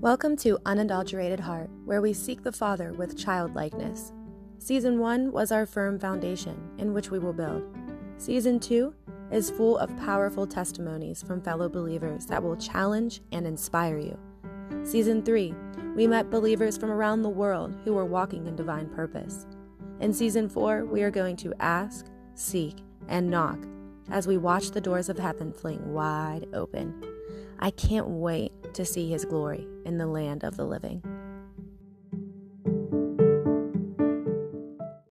Welcome to Unadulterated Heart, where we seek the Father with childlikeness. Season 1 was our firm foundation in which we will build. Season 2 is full of powerful testimonies from fellow believers that will challenge and inspire you. Season 3, we met believers from around the world who were walking in divine purpose. In Season 4, we are going to ask, seek, and knock as we watch the doors of heaven fling wide open. I can't wait to see his glory in the land of the living.